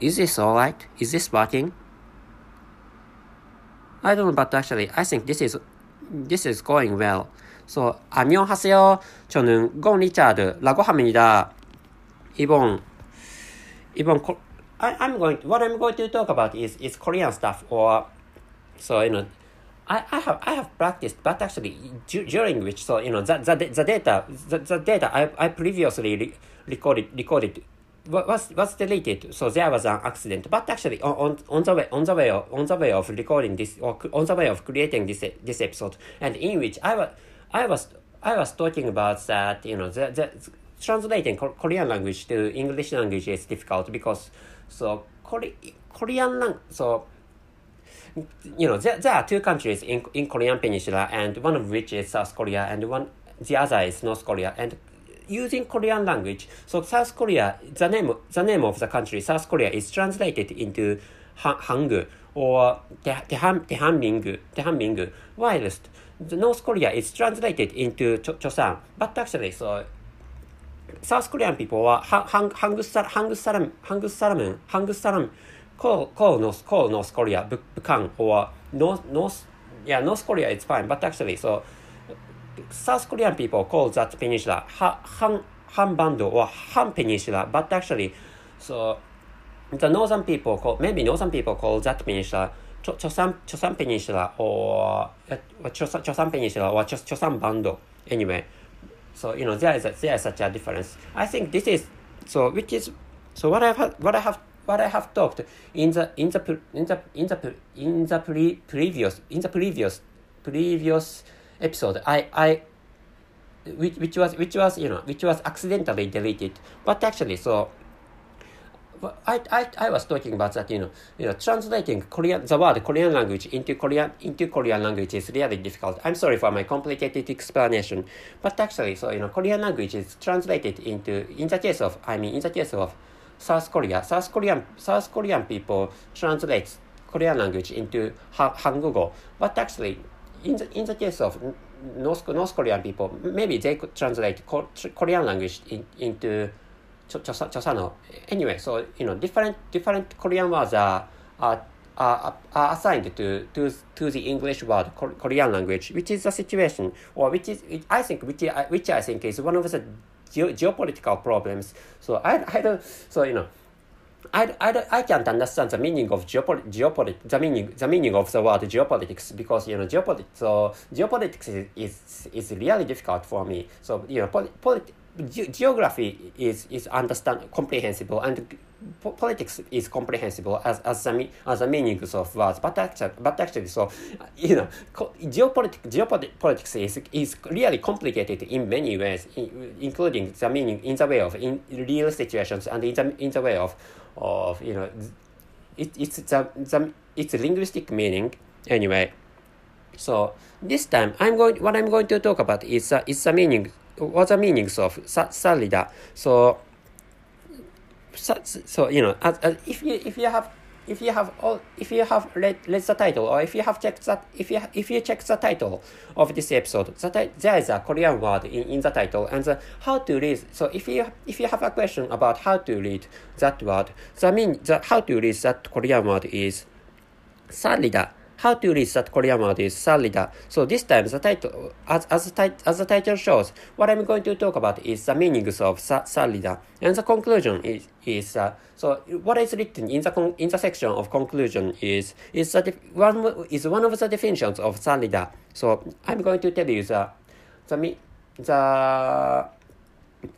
is this alright? Is this working? I don't know, but actually, I think this is this is going well. So, 안녕하세요. 저는 공 리차드라고 합니다. 이번 이번 I, I'm going to, what I'm going to talk about is is Korean stuff or so you know I, I have I have practiced but actually during which so you know the the, the data the, the data I, I previously re recorded recorded was was deleted so there was an accident. But actually on, on the way on the way of, on the way of recording this or on the way of creating this this episode. And in which I was I was I was talking about that you know the, the translating Korean language to English language is difficult because so Kore- Korean lang so you know there, there are two countries in in Korean peninsula and one of which is South Korea and one the other is North Korea. And using Korean language so South Korea the name the name of the country South Korea is translated into Hangul or Tehan Tehanming Tehanming whilst the North Korea is translated into Chosan but actually so South Korean people はハハンハングサハングサラムハングサラムハングサラム call call North call North Korea Bukang or North North yeah North Korea is fine but actually so South Korean people call that peninsula ha, Han Han Bando or Han Peninsula but actually so the northern people call maybe northern people call that peninsula Chosan Chosan Peninsula or uh, Chosan, Chosan Peninsula or Chosan Bando anyway so you know there is a, there is such a difference. I think this is so which is so what I have what I have what I have talked in the in the in the in the in the pre, previous in the previous previous episode. I I which which was which was you know which was accidentally deleted. But actually so I, I, I was talking about that, you know, you know, translating Korean, the word Korean language into Korean, into Korean language is really difficult. I'm sorry for my complicated explanation, but actually, so, you know, Korean language is translated into, in the case of, I mean, in the case of South Korea, South Korean, South Korean people translate Korean language into ha- Hangugo, but actually, in the, in the case of North, North Korean people, maybe they could translate Korean language in, into Chosano. Anyway, so you know, different different Korean words are are are, are assigned to, to to the English word Korean language, which is the situation, or which is I think which which I think is one of the geo- geopolitical problems. So I I don't so you know. I, I, I can't understand the meaning of geopolit- geopolit- the meaning the meaning of the word geopolitics because you know geopolitics so geopolitics is, is, is really difficult for me. So you know polit- polit- ge- geography is is understand comprehensible and po- politics is comprehensible as as the as the meanings of words. But actually but actually so you know geopolitics geopolitics is is really complicated in many ways in, including the meaning in the way of in real situations and in the in the way of of you know it, it's the, the it's a linguistic meaning. Anyway so this time i'm going what i'm going to talk about is uh, is the meaning what the meanings of sa- salida? So so, so you know as, as if you if you have if you have all if you have read, read the title or if you have checked that if you if you check the title of this episode the, there is a korean word in, in the title and the, how to read so if you if you have a question about how to read that word the mean the how to read that korean word is salida how to read that Korean word is salida. So this time the title, as, as, the, as the title shows, what I'm going to talk about is the meanings of sa- salida. And the conclusion is, is uh, so what is written in the con- in the section of conclusion is is that one is one of the definitions of salida. So I'm going to tell you the the the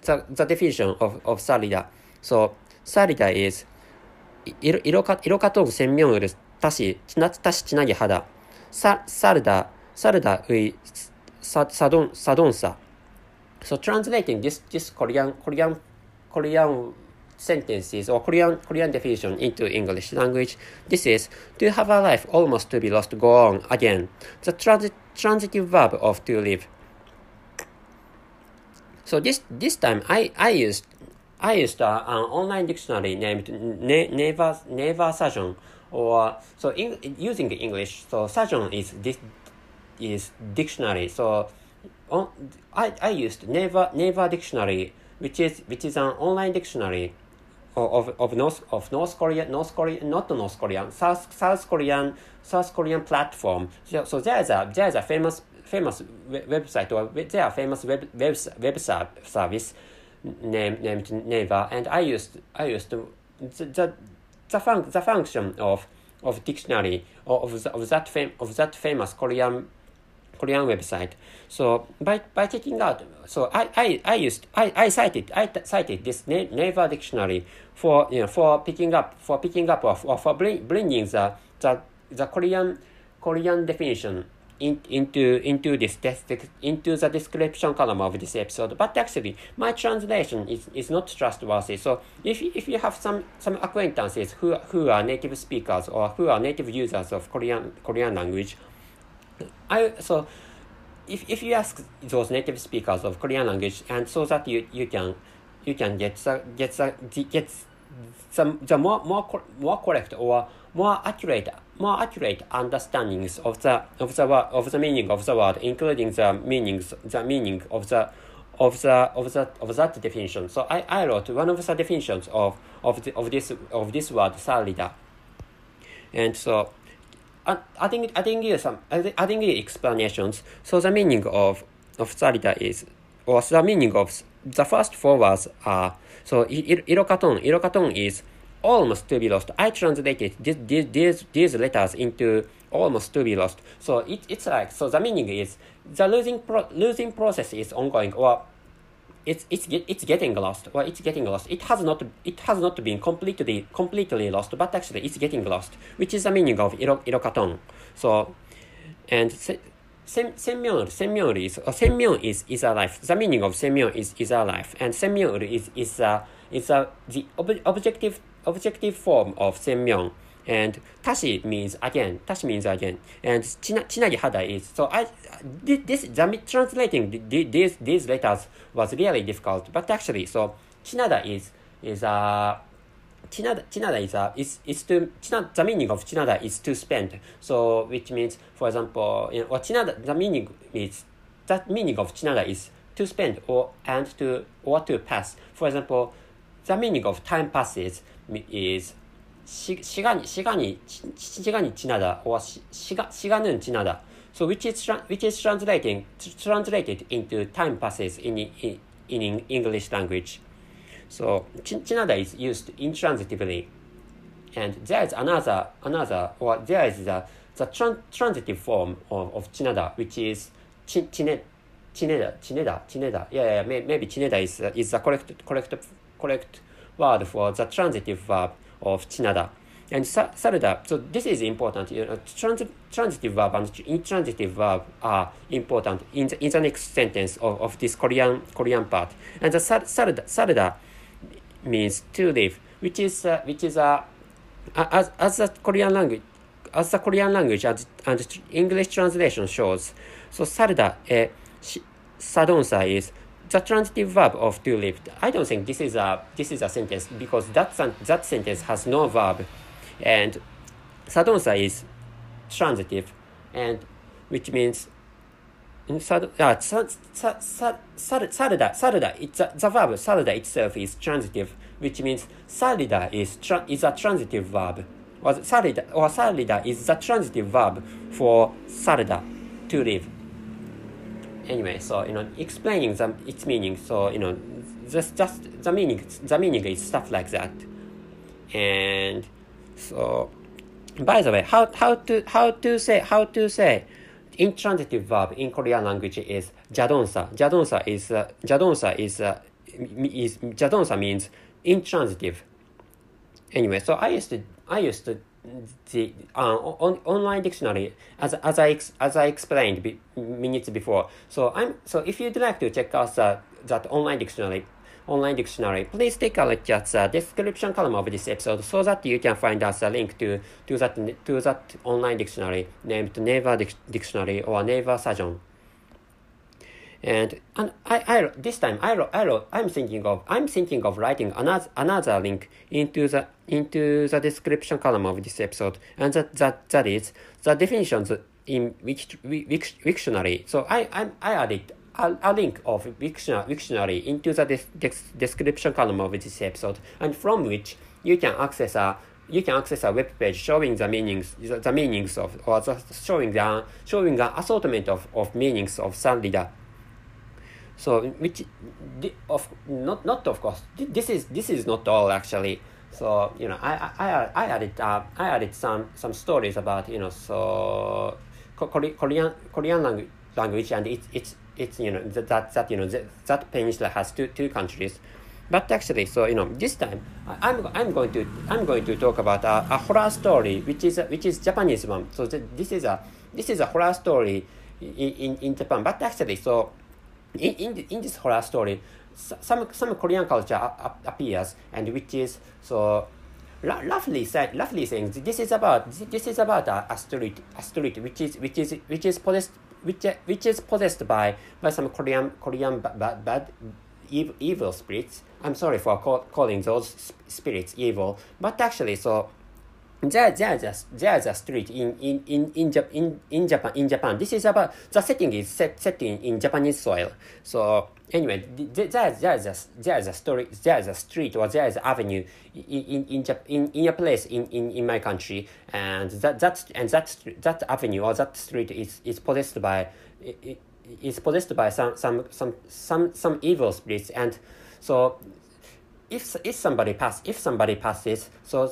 the, the definition of, of salida. So salida is 色色か色かと鮮明るたし、ちなたしちなぎ肌。さ、サルダ、サルダウイ、サ、サドン、サドンサ。So translating this, this Korean, Korean, Korean sentences or Korean, Korean definition into English language, this is to have a life almost to be lost, go on again. The transit, transitive verb of to live. So this, this time I, I used, I used uh, an online dictionary named ne- Neva, Neva Sajon or so in, using English. So Sajon is this is dictionary. So on, I, I used Naver Naver dictionary, which is which is an online dictionary. of, of North of North Korea, North Korea, not North Korean, South South Korean, South Korean platform. So, so there's a there's a famous famous website or there are famous web web, web service named named Naver, and I used I used the the the, fun, the function of of dictionary of, the, of that fam, of that famous Korean Korean website. So by by checking out, so I I, I used I, I cited I cited this Naver dictionary for you know for picking up for picking up or, or for bringing the the the Korean Korean definition in, into into this into the description column of this episode. But actually, my translation is, is not trustworthy. So if if you have some some acquaintances who who are native speakers or who are native users of Korean Korean language, I so if if you ask those native speakers of Korean language and so that you you can you can get the get the get the, the more more more correct or more accurate more accurate understandings of the of the of the meaning of the word, including the meanings the meaning of the of the of the of that definition. So I, I wrote one of the definitions of of the, of this of this word salida. And so think I think you some I, I think explanations. So the meaning of of salida is or the meaning of the first four words are so irokaton irokaton is almost to be lost. I translated this, this, these, these letters into almost to be lost. So it, it's like, so the meaning is the losing, pro, losing process is ongoing or it's, it's, it's getting lost or it's getting lost. It has not, it has not been completely, completely lost, but actually it's getting lost, which is the meaning of iro, irokaton. So, and se, Sen, senmyeon, senmyeon is, uh, senmyeon is, is alive. The meaning of senmyeon is, is alive. And senmyeon is, is, uh, is uh, the ob objective objective form of senmyeon. And tashi means again. Tashi means again. And china, chinagi hada is. So I this translating these these letters was really difficult. But actually, so chinada is is uh chinada chinada is uh, is is to chinada, the meaning of chinada is to spend. So which means, for example, you know, or chinada the meaning is that meaning of chinada is to spend or and to or to pass. For example, the meaning of time passes is し、しがに、しがに、しがにちなだ、or し、しが、しがぬんちなだ。So which is, which is translating, translated into time passes in, in, in English language. So chinada is used intransitively. And there is another, another, or there is the, the tran transitive form of, of chinada, which is chin, chine, chineda, chineda, chineda. Yeah, yeah, maybe chineda is, is the correct, correct, correct word for the transitive verb of chinada. And saruda, so this is important. You know, trans, transitive verb and intransitive verb are important in the, in the next sentence of, of this Korean Korean part. And the saruda, saruda means to live, which is uh, which is uh, as as the Korean language as the Korean language and, and English translation shows. So saruda, uh, sadonsa is the transitive verb of to live. I don't think this is a this is a sentence because that that sentence has no verb, and sadonsa is transitive, and which means sad, uh, sa, sa, sa, sarda, sarda, it's a, the verb sarda itself is transitive, which means sarida is tra, is a transitive verb. Or sarida, or sarida is the transitive verb for sarda, to live anyway, so you know, explaining the, its meaning. So you know, just just the meaning the meaning is stuff like that. And so, by the way, how how to how to say how to say intransitive verb in Korean language is jadonsa. Jadonsa is uh, jadonsa is uh, is jadonsa means intransitive. Anyway, so I used to I used to the uh, on, online dictionary as, as I as I explained be, minutes before. So I'm so if you'd like to check out uh, that online dictionary online dictionary, please take a look at the description column of this episode so that you can find us a link to, to that to that online dictionary named Naver Dictionary or Naver Sajon. And and I, I this time I wrote, I wrote, I'm thinking of I'm thinking of writing another another link into the into the description column of this episode, and that that, that is the definitions in which dictionary. So I I I added a, a link of dictionary into the description column of this episode, and from which you can access a you can access a web page showing the meanings the, the meanings of or the, showing the showing an assortment of, of meanings of Sanrida. So which of not not of course this is this is not all actually. So you know I I, I added uh, I added some some stories about you know so Korean Korean language language and it's it's it's you know that that you know that, that peninsula has two two countries. But actually so you know this time i'm i'm going to i'm going to talk about a, a horror story which is which is japanese one. So this is a this is a horror story in in, in japan. But actually so in in, in this horror story some some korean culture appears and which is so roughly said roughly saying this is about this is about a, a street a street which is which is which is possessed which which is possessed by by some Korean Korean bad, bad evil, spirits. I'm sorry for call, calling those spirits evil, but actually, so there, there's a there's a street in in in in, in, in Japan in Japan. This is about the setting is set setting in Japanese soil. So anyway, there's there's a there's a story there's a street or there's an avenue in in in in, in a place in, in, in my country, and that that and that that avenue or that street is is possessed by is possessed by some some some some some evil spirits, and so if if somebody pass if somebody passes so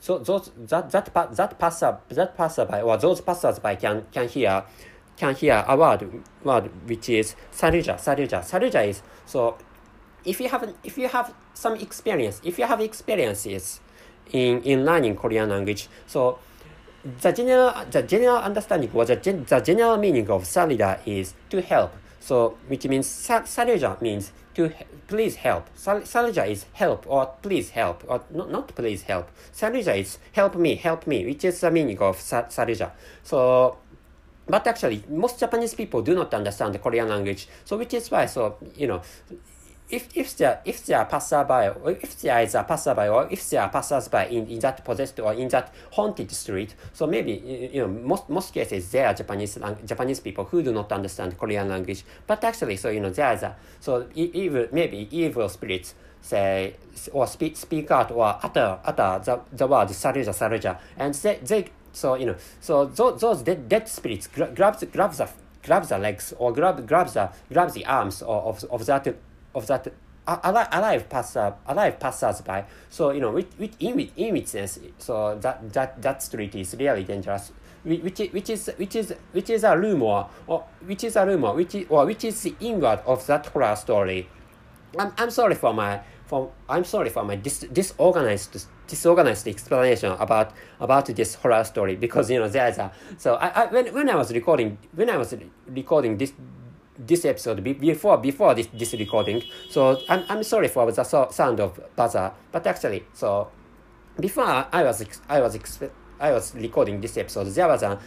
so those that that that passer that passerby or those passersby can can hear can hear a word word which is saluja saluja saluja is so if you have if you have some experience if you have experiences in in learning Korean language so the general the general understanding or the, the general meaning of saluja is to help. So which means saluja means to please help. Saluja is help or please help or not, not please help. Saluja is help me, help me, which is the meaning of saluja. So, but actually, most Japanese people do not understand the Korean language. So, which is why, so, you know, if if there if there are passerby or if there is a passerby or if there are passersby in, in that possessed or in that haunted street, so maybe you know most most cases there are Japanese Japanese people who do not understand Korean language. But actually, so you know there is a so evil maybe evil spirits say or speak speak out or utter utter the, the word saruja saruja and they, they so you know so those, those dead, dead spirits grab grabs grabs the grabs the legs or grab grabs the grabs the arms of, of that of that alive, alive passer alive passers by. So you know, with, with in in witness, so that that that street is really dangerous. Which is which is which is which is a rumor or which is a rumor which is or which is the inward of that horror story. I'm, I'm sorry for my for I'm sorry for my dis, disorganized disorganized explanation about about this horror story because you know there's a so I, I when when I was recording when I was recording this this episode before before this, this recording. So I'm, I'm sorry for the so, sound of buzzer, but actually, so before I was I was I was recording this episode, there was a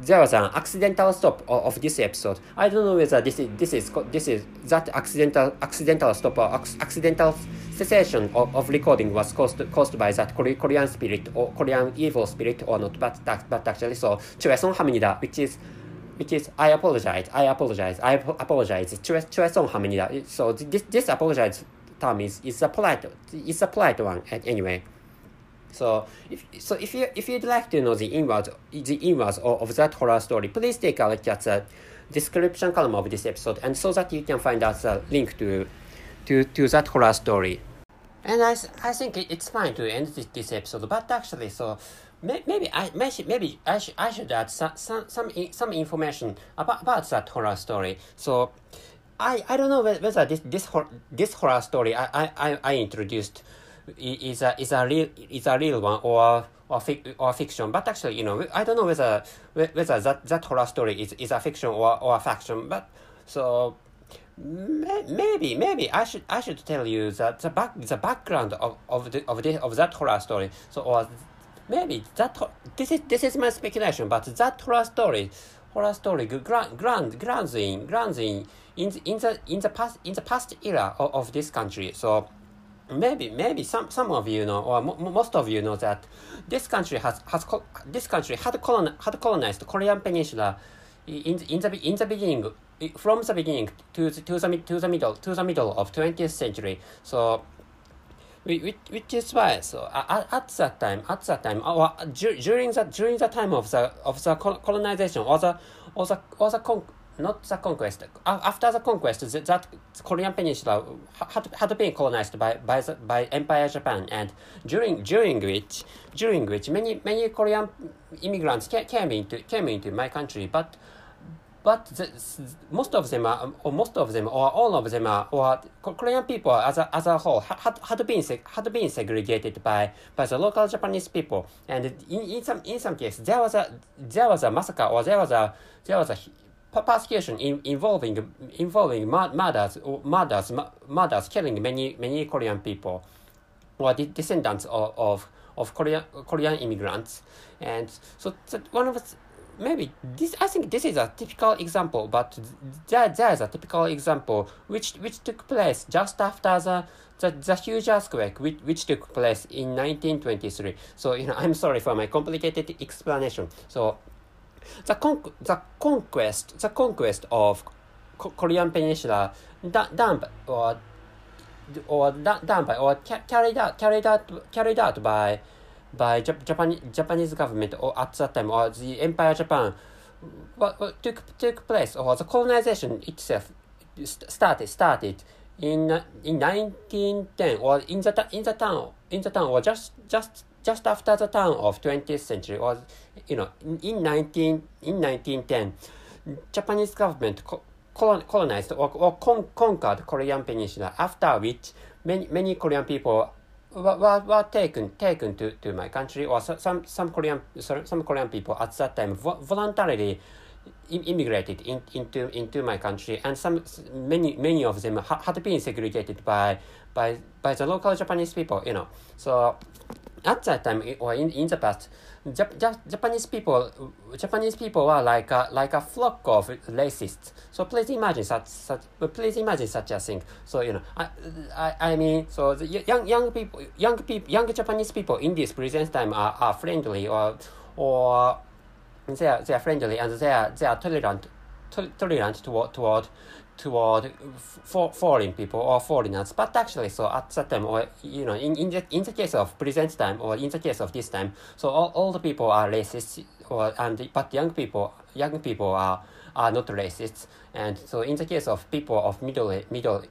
there was an accidental stop of, of this episode. I don't know whether this is this is this is that accidental accidental stop or accidental cessation of, of recording was caused caused by that Korean spirit or Korean evil spirit or not, but but actually so Choeson Hamnida, which is which is I apologize, I apologize, I many apologize. So this this apologize term is is a polite is a polite one anyway. So if so if you if you'd like to know the inwards the inwards of, of that horror story, please take a look at the description column of this episode and so that you can find out the link to to to that horror story. And I I think it's fine to end this, this episode, but actually so maybe I maybe I should I should add some some some, some information about, about that horror story. So I, I don't know whether this this this horror story I, I, I introduced is a is a real is a real one or or, fic, or fiction. But actually, you know, I don't know whether whether that, that horror story is, is a fiction or, or a faction. But so maybe maybe I should I should tell you that the back the background of, of the of the of that horror story. So or maybe that this is this is my speculation, but that horror story horror story grand grand grounds in grounds in in the in the past in the past era of, of this country. So maybe maybe some some of you know or most of you know that this country has has this country had colon had colonized the Korean peninsula in in the in the beginning from the beginning to the, to the to the middle to the middle of 20th century. So which is why so at, at that time at that time or during the during the time of the of the colonization or the or the or the con- not the conquest after the conquest that, that Korean peninsula had, had been colonized by by the, by Empire Japan and during during which during which many many Korean immigrants came into came into my country but but the, most of them are, or most of them, or all of them are, or Korean people as a, as a whole had, had been had been segregated by, by the local Japanese people, and in, in some in some cases there was a there was a massacre or there was a there was a persecution in, involving involving murders murders murders killing many many Korean people or the descendants of, of of Korean Korean immigrants, and so one of the maybe this I think this is a typical example, but there there is a typical example which which took place just after the the, the huge earthquake which, which took place in 1923. So you know I'm sorry for my complicated explanation. So the con the conquest the conquest of Co Korean Peninsula done, done or or done by or carried out carried out carried out by by Jap Japan Japanese government or at that time or the Empire Japan what, what took took place or the colonization itself started started in in 1910 or in the in the town in the town or just just just after the turn of 20th century or you know in, in 19 in 1910 Japanese government co colonized or, or con conquered Korean peninsula after which many many Korean people were, were taken taken to, to my country or some some Korean some Korean people at that time voluntarily immigrated in, into into my country and some many many of them ha, had been segregated by by by the local Japanese people you know. So at that time or in, in the past Jap- Jap- Japanese people Japanese people were like a like a flock of racists. So please imagine such such please imagine such a thing. So you know I I, I mean so the young young people young people young Japanese people in this present time are, are friendly or or they are they are friendly and they are they are tolerant to, tolerant toward toward toward for foreign people or foreigners. But actually, so at that time, or you know, in, in the in the case of present time or in the case of this time, so all, all the people are racist, or and but young people young people are are not racist. And so in the case of people of middle middle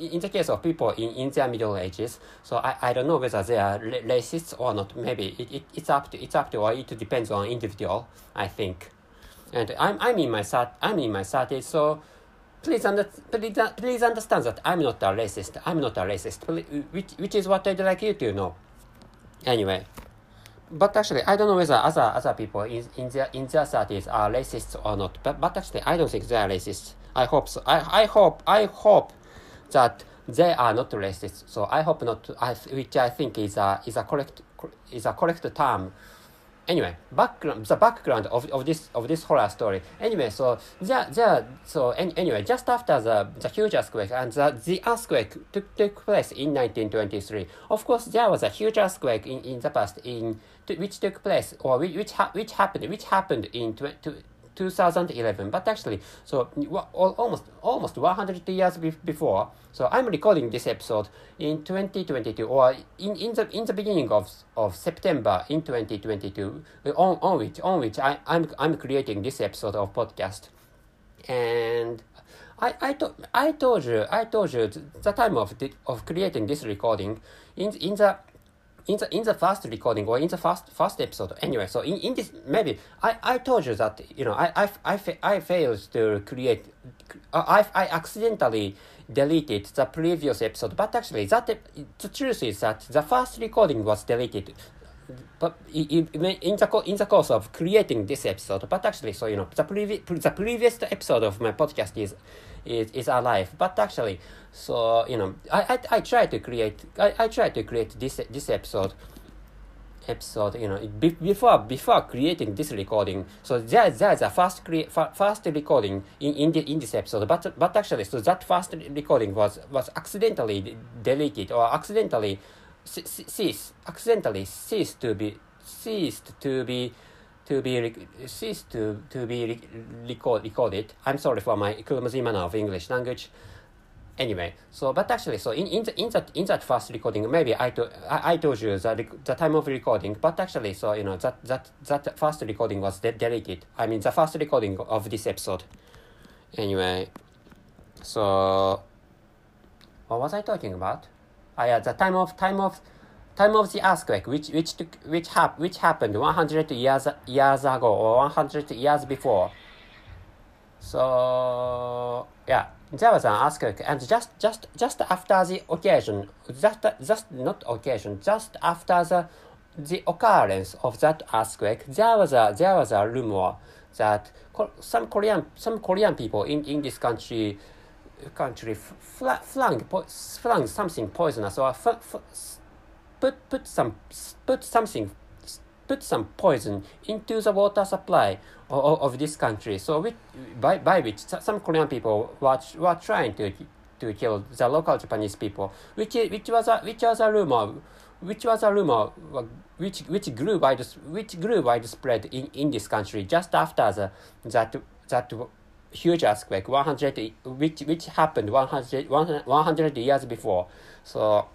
in the case of people in, in their middle ages, so I, I don't know whether they are racist or not. Maybe it, it, it's up to it's up to or it depends on individual. I think, and I'm I'm in my I'm in my thirties, so please, under, please, uh, please understand that I'm not a racist. I'm not a racist, which, which is what I'd like you to know. Anyway, but actually, I don't know whether other other people in, in their in their thirties are racist or not. But but actually, I don't think they are racist. I hope so. I, I hope I hope that they are not racist. So I hope not. I, which I think is a is a correct is a correct term anyway background the background of, of this of this horror story. Anyway so there there so any, anyway just after the the huge earthquake and the, the earthquake took, took place in 1923 of course there was a huge earthquake in, in the past in which took place or which which, ha which happened which happened in 20, 2011 but actually so almost almost 100 years before so i'm recording this episode in 2022 or in, in the in the beginning of of september in 2022 on, on which on which I, i'm i'm creating this episode of podcast. And I, I, to, I told you I told you the time of the, of creating this recording in in the in the in the first recording or in the first first episode anyway so in, in this maybe i i told you that you know i i i, I failed to create i i accidentally deleted the previous episode but actually that the truth is that the first recording was deleted but in, in the in the course of creating this episode but actually so you know the previous the previous episode of my podcast is is, is alive. But actually so you know i i, I try to create i, I try to create this this episode episode you know be, before before creating this recording. So there there's a first crea- first recording in in, the, in this episode. But but actually so that first recording was was accidentally deleted or accidentally ceased accidentally ceased to be ceased to be to be re- cease to to be re- record, recorded. I'm sorry for my clumsy manner of English language. Anyway, so but actually, so in, in, the, in that in that first recording, maybe I, to, I, I told you the, the time of recording, but actually, so you know that that that first recording was de- deleted. I mean, the first recording of this episode. Anyway, so what was I talking about? Ah, yeah, the time of time of time of the earthquake, which which took, which hap- which happened 100 years years ago or 100 years before. So yeah, there was an earthquake, and just just just after the occasion, just just not occasion, just after the the occurrence of that earthquake, there was a there was a rumor that some Korean some Korean people in, in this country country fl- flung po- flung something poisonous or f- f- put put some put something put some poison into the water supply of, of this country. So which, by, by which some Korean people were, were trying to to kill the local Japanese people, which which was a which was a rumor, which was a rumor which which grew wide which grew widespread in, in this country just after the that that huge earthquake 100 which which happened 100 100 years before. So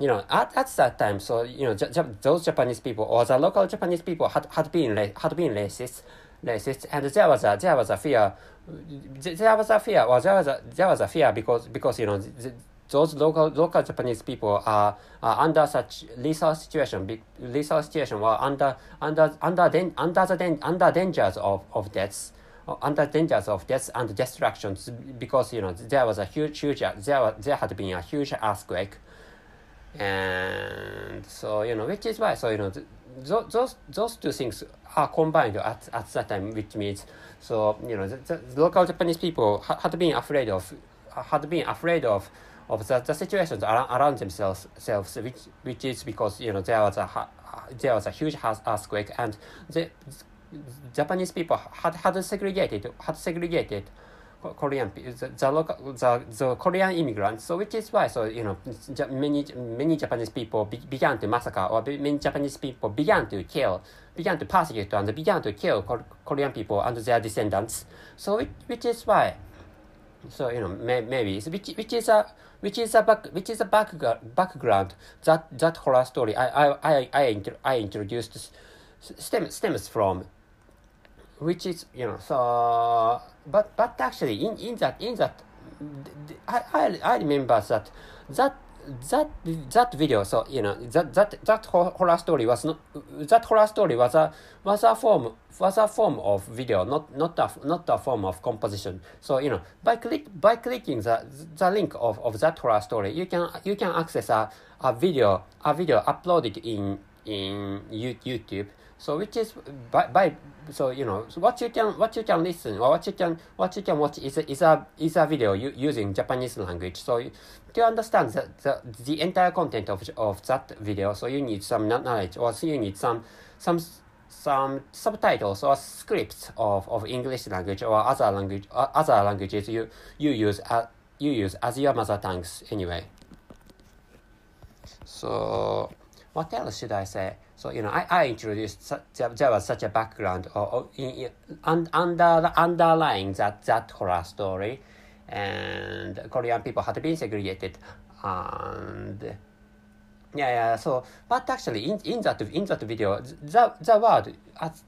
you know, at, at that time, so you know, those Japanese people or the local Japanese people had, had been had been racist, racist, and there was a there was a fear, there was a fear, or there was a there was a fear because because you know. The, those local local Japanese people are, are under such lethal situation, lethal situation, were under under under den, under the den, under dangers of, of deaths, Uh, under dangers of death and destructions because you know there was a huge huge uh, there there had been a huge earthquake, and so you know which is why so you know th- those those two things are combined at, at that time which means so you know the, the local japanese people ha- had been afraid of had been afraid of of the, the situations around, around themselves selves which which is because you know there was a there was a huge earthquake and the japanese people had had segregated had segregated Korean the, the the, Korean immigrants. So which is why so you know many many Japanese people be, began to massacre or many Japanese people began to kill, began to persecute and began to kill Korean people and their descendants. So which, which is why. So you know may, maybe which which is a which is a back which is a back, background that that horror story I I I I, I introduced stems stems from which is you know so but but actually in in that in that I I, I remember that that that that video so you know that that that horror story was not that horror story was a was a form was a form of video not not a not a form of composition. So you know by click by clicking the the link of, of that horror story you can you can access a, a video a video uploaded in in youtube so which is by, by so you know so what you can what you can listen or what you can what you can watch is a, is a is a video using Japanese language. So to understand the, the, the entire content of, of that video, so you need some knowledge or so you need some some some subtitles or scripts of, of English language or other language or other languages you you use uh, you use as your mother tongues anyway. So what else should I say? So you know, I, I introduced there was such a background or, or in, in, under underlying that that horror story, and Korean people had been segregated, and yeah, yeah. So, but actually, in, in that in that video, the the word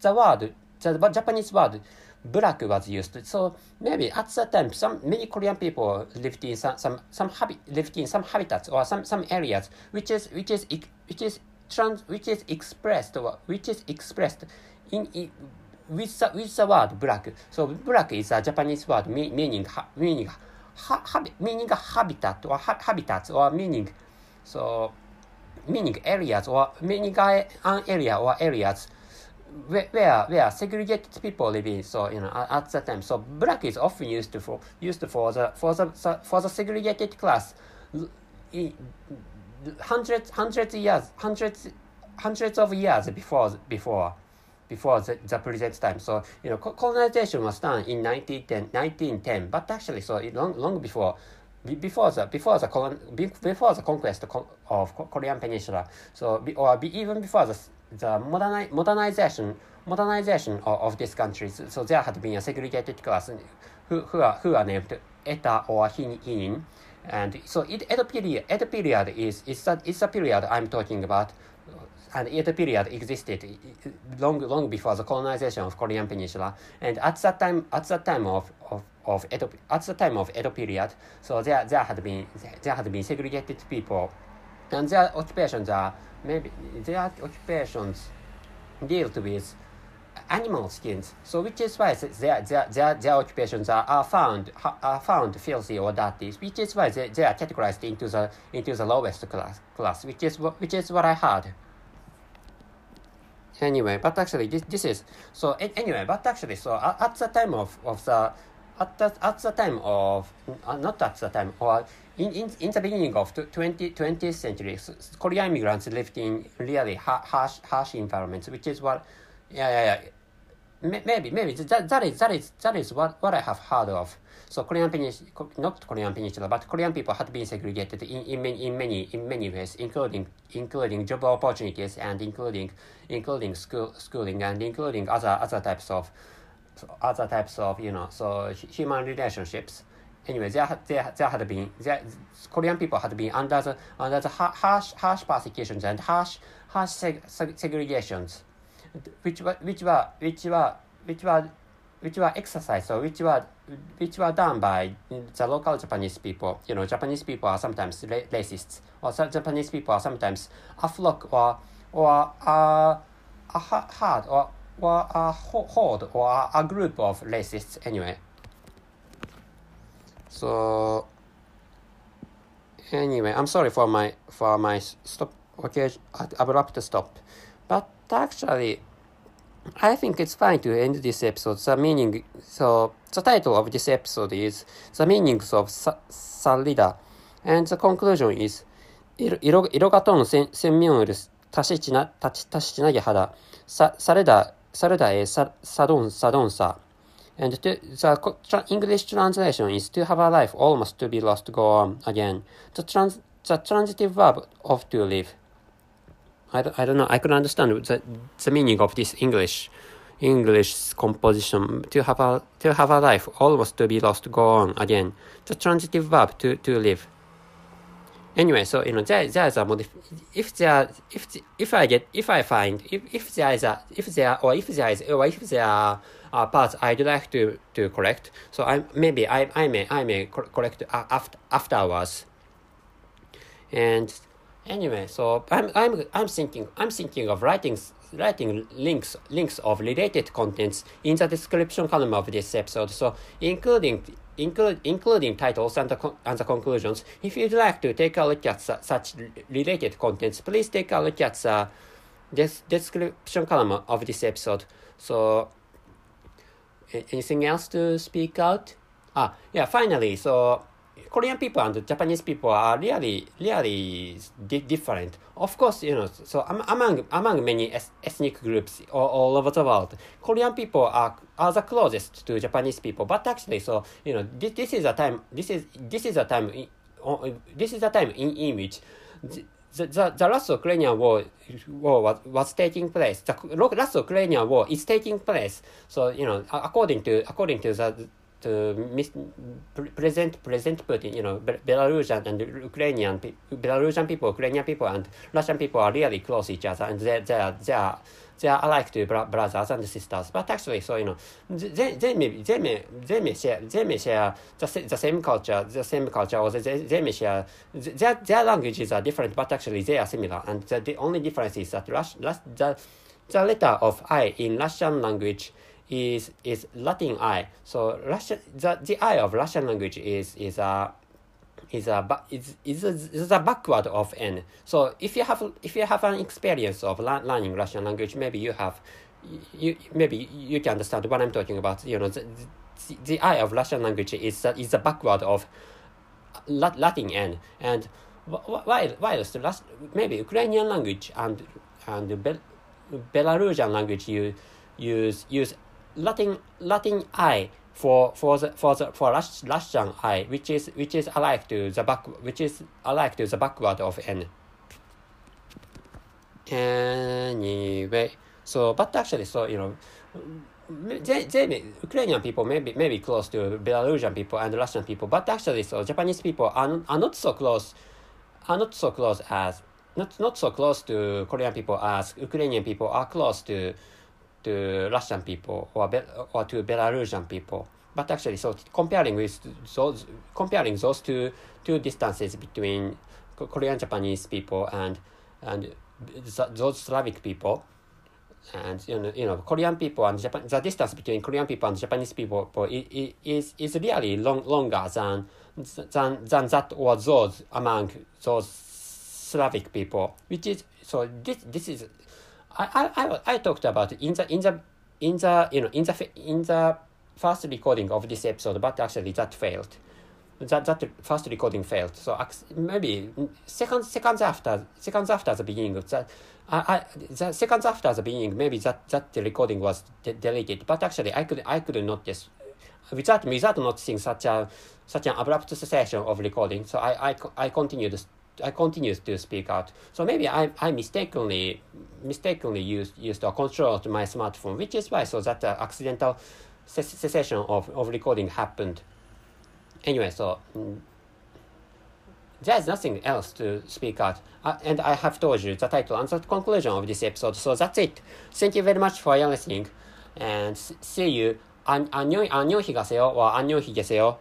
the word the Japanese word black was used. So maybe at that time, some many Korean people lived in some some some habi- lived in some habitats or some some areas which is which is which is trans which is expressed which is expressed in, in with the, with the word black. So black is a Japanese word meaning meaning ha, meaning habitat or ha, habitats or meaning so meaning areas or meaning an area or areas where, where segregated people live. So you know at, at that time, so black is often used for used for the for the for the segregated class. Hundreds hundreds years hundreds hundreds of years before before before the, the present time. So you know colonization was done in 1910, 1910 but actually so long long before before the before the colon, before the conquest of Korean Peninsula. So or even before the the moderni- modernization modernization of, of this country, so there had been a segregated class who, who, are, who are named Eta or Hinin. And so it, Edo period, Edo period is, is, a, is a period I'm talking about. And Edo period existed long, long before the colonization of Korean Peninsula. And at that time, at that time of, of, of Edo, at the time of Edo period, so there, there had been, there had been segregated people. And their occupations are, maybe, their occupations dealt with animal skins. So which is why their, their, their, their occupations are, are found are found filthy or dirty, which is why they, they are categorized into the into the lowest class class, which is what which is what I heard. Anyway, but actually this this is so anyway, but actually so at, the time of, of the at the, at the time of uh, not at the time or in, in, in the beginning of 20, 20th century, Korean immigrants lived in really harsh harsh environments, which is what yeah, yeah, yeah. Maybe, maybe that, that is that is that is what, what I have heard of. So Korean peninsula, not Korean peninsula, but Korean people had been segregated in, in many in many in many ways, including including job opportunities and including including school schooling and including other other types of other types of you know so human relationships. Anyway, there there there had been there, Korean people had been under the under the harsh harsh persecutions and harsh harsh seg, seg, segregations which were which were which were which were which were exercised or which were which were done by the local Japanese people. You know, Japanese people are sometimes racists, or some Japanese people are sometimes a flock or or a, a herd or or a horde or a group of racists anyway. So anyway, I'm sorry for my for my stop okay abrupt stop, but actually, I think it's fine to end this episode. The meaning, so the title of this episode is The Meanings of Sarida. And the conclusion is 色色がとの専門より多しな、多しなぎ肌。さ、されだ、されだえ、さ、さどん、さどんさ。And to, the English translation is to have a life almost to be lost, go on again. The, trans, the transitive verb of to live. I I don't know. I could understand the, the meaning of this English English composition to have a to have a life almost to be lost go on again. The transitive verb to to live. Anyway, so you know there there is a modif if there if if I get if I find if, if there is a if there or if there is or if there are uh, parts I'd like to to correct, so I maybe I I may I may correct after afterwards. And Anyway, so I'm I'm I'm thinking I'm thinking of writing writing links links of related contents in the description column of this episode. So including include including titles and the and the conclusions. If you'd like to take a look at su such related contents, please take a look at the des description column of this episode. So anything else to speak out? Ah, yeah. Finally, so Korean people and Japanese people are really, really di different. Of course, you know, so among among many ethnic groups all, all over the world, Korean people are are the closest to Japanese people. But actually, so you know, this, this is a time. This is this is a time. In, this is a time in, in which. The, the, the last Ukrainian war, war was, was taking place. The last Ukrainian war is taking place. So you know, according to according to the to mis- present present Putin, you know, Belarusian and Ukrainian Belarusian people, Ukrainian people, and Russian people are really close each other, and they they are they are they are alike to brothers and sisters. But actually, so you know, they, they may they may they may share they may share the, the same culture, the same culture, or they, they may share their their languages are different, but actually they are similar. And the, the only difference is that Rus- the the letter of I in Russian language is is Latin I. So Russian the, the I of Russian language is is a is a is is a, is a backward of N. So if you have if you have an experience of learning Russian language, maybe you have you maybe you can understand what I'm talking about. You know the, the, the I of Russian language is a, is the backward of Latin N and while while the last maybe Ukrainian language and and Bel Belarusian language you use use Latin Latin I for for the for the for Russian I, which is which is alike to the back which is alike to the backward of n. Anyway, So, but actually, so you know, they, they, Ukrainian people may be, may be close to Belarusian people and Russian people, but actually, so Japanese people are, are not so close, are not so close as not not so close to Korean people as Ukrainian people are close to to Russian people or Be- or to Belarusian people. But actually, so comparing with those comparing those two two distances between Korean Japanese people and and those Slavic people, and you know, you know Korean people and Japan, the distance between Korean people and Japanese people is is really long, longer than than than that or those among those Slavic people, which is so this this is I I I talked about in the in the in the you know in the in the first recording of this episode, but actually that failed. That that first recording failed. So maybe seconds seconds after seconds after the beginning that, I, I the seconds after the beginning, maybe that that recording was de- deleted. But actually, I could I could notice without without noticing such a such an abrupt cessation of recording. So I I I continued I continued to speak out. So maybe I, I mistakenly mistakenly used used a control to my smartphone, which is why so that uh, accidental cessation of, of recording happened. Anyway, so mm, there's nothing else to speak out. Uh, and I have told you the title and the conclusion of this episode. So that's it. Thank you very much for your listening. And see you. 안, 안녕, 안녕히 가세요. or 안녕히 계세요.